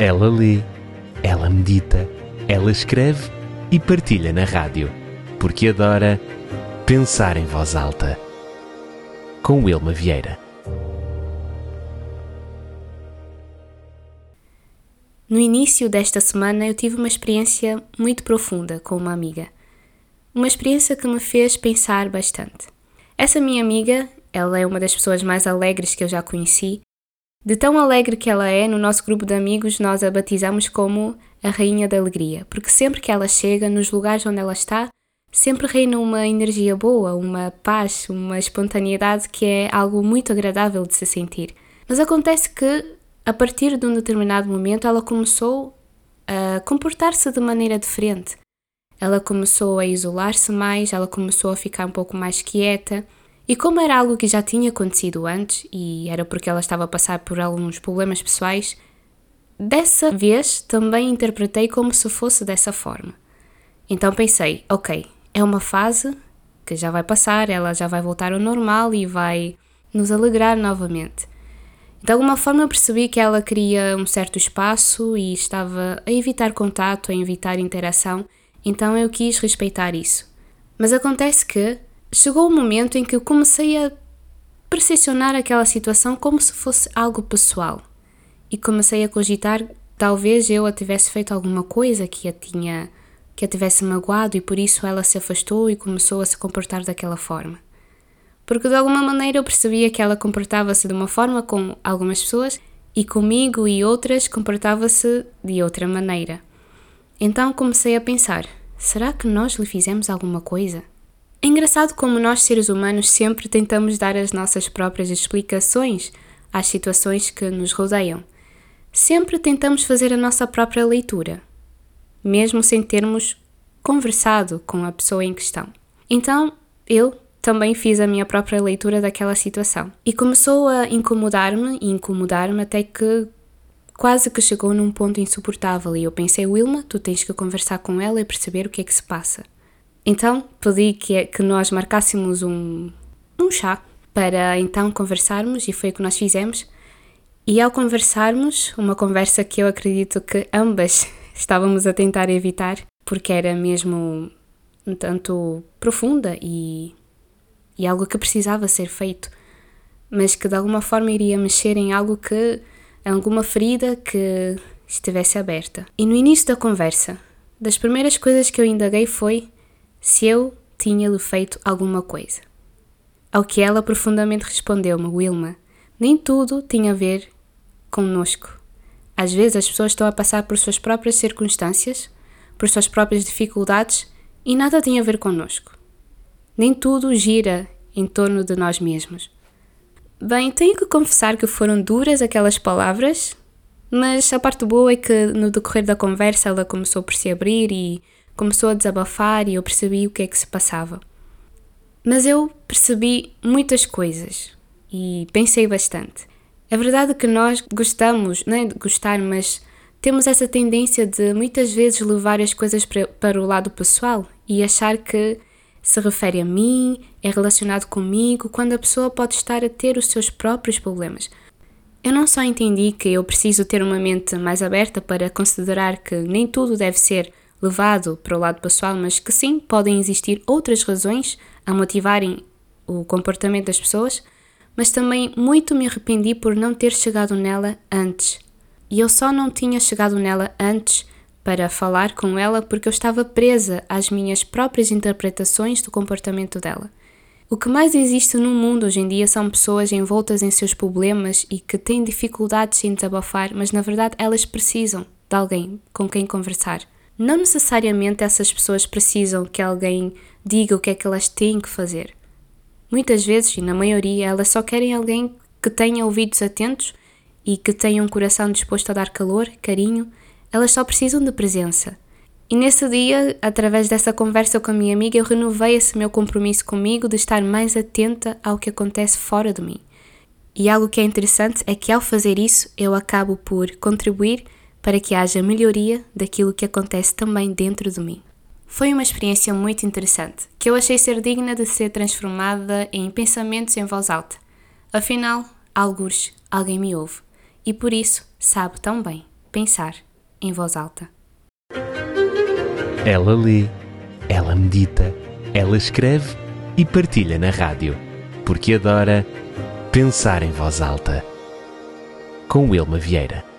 Ela lê, ela medita, ela escreve e partilha na rádio, porque adora pensar em voz alta. Com Wilma Vieira. No início desta semana eu tive uma experiência muito profunda com uma amiga. Uma experiência que me fez pensar bastante. Essa minha amiga, ela é uma das pessoas mais alegres que eu já conheci. De tão alegre que ela é, no nosso grupo de amigos nós a batizamos como a Rainha da Alegria, porque sempre que ela chega, nos lugares onde ela está, sempre reina uma energia boa, uma paz, uma espontaneidade que é algo muito agradável de se sentir. Mas acontece que, a partir de um determinado momento, ela começou a comportar-se de maneira diferente. Ela começou a isolar-se mais, ela começou a ficar um pouco mais quieta. E como era algo que já tinha acontecido antes, e era porque ela estava a passar por alguns problemas pessoais, dessa vez também interpretei como se fosse dessa forma. Então pensei, ok, é uma fase que já vai passar, ela já vai voltar ao normal e vai nos alegrar novamente. De alguma forma percebi que ela queria um certo espaço e estava a evitar contato, a evitar interação então eu quis respeitar isso. Mas acontece que chegou o momento em que eu comecei a percepcionar aquela situação como se fosse algo pessoal e comecei a cogitar talvez eu a tivesse feito alguma coisa que a tinha que a tivesse magoado e por isso ela se afastou e começou a se comportar daquela forma. Porque de alguma maneira eu percebia que ela comportava-se de uma forma com algumas pessoas e comigo e outras comportava-se de outra maneira. Então comecei a pensar: será que nós lhe fizemos alguma coisa? É engraçado como nós, seres humanos, sempre tentamos dar as nossas próprias explicações às situações que nos rodeiam. Sempre tentamos fazer a nossa própria leitura, mesmo sem termos conversado com a pessoa em questão. Então, eu também fiz a minha própria leitura daquela situação. E começou a incomodar-me e incomodar-me até que quase que chegou num ponto insuportável e eu pensei, Wilma, tu tens que conversar com ela e perceber o que é que se passa. Então pedi que, que nós marcássemos um, um chá para então conversarmos e foi o que nós fizemos. E ao conversarmos, uma conversa que eu acredito que ambas estávamos a tentar evitar, porque era mesmo um tanto profunda e, e algo que precisava ser feito, mas que de alguma forma iria mexer em algo que alguma ferida que estivesse aberta. E no início da conversa, das primeiras coisas que eu indaguei foi se eu tinha-lhe feito alguma coisa. Ao que ela profundamente respondeu-me, Wilma, nem tudo tinha a ver conosco. Às vezes as pessoas estão a passar por suas próprias circunstâncias, por suas próprias dificuldades e nada tem a ver conosco. Nem tudo gira em torno de nós mesmos. Bem, tenho que confessar que foram duras aquelas palavras, mas a parte boa é que no decorrer da conversa ela começou por se abrir e começou a desabafar e eu percebi o que é que se passava. Mas eu percebi muitas coisas e pensei bastante. É verdade que nós gostamos, não é de gostar, mas temos essa tendência de muitas vezes levar as coisas para o lado pessoal e achar que se refere a mim, é relacionado comigo, quando a pessoa pode estar a ter os seus próprios problemas. Eu não só entendi que eu preciso ter uma mente mais aberta para considerar que nem tudo deve ser levado para o lado pessoal, mas que sim, podem existir outras razões a motivarem o comportamento das pessoas, mas também muito me arrependi por não ter chegado nela antes. E eu só não tinha chegado nela antes para falar com ela porque eu estava presa às minhas próprias interpretações do comportamento dela. O que mais existe no mundo hoje em dia são pessoas envoltas em seus problemas e que têm dificuldades em desabafar, mas na verdade elas precisam de alguém com quem conversar. Não necessariamente essas pessoas precisam que alguém diga o que é que elas têm que fazer. Muitas vezes, e na maioria, elas só querem alguém que tenha ouvidos atentos e que tenha um coração disposto a dar calor, carinho elas só precisam de presença. E nesse dia, através dessa conversa com a minha amiga, eu renovei esse meu compromisso comigo de estar mais atenta ao que acontece fora de mim. E algo que é interessante é que ao fazer isso, eu acabo por contribuir para que haja melhoria daquilo que acontece também dentro de mim. Foi uma experiência muito interessante, que eu achei ser digna de ser transformada em pensamentos em voz alta. Afinal, alguns, alguém me ouve, e por isso sabe tão bem pensar em voz alta. Ela lê, ela medita, ela escreve e partilha na rádio, porque adora pensar em voz alta. Com Wilma Vieira.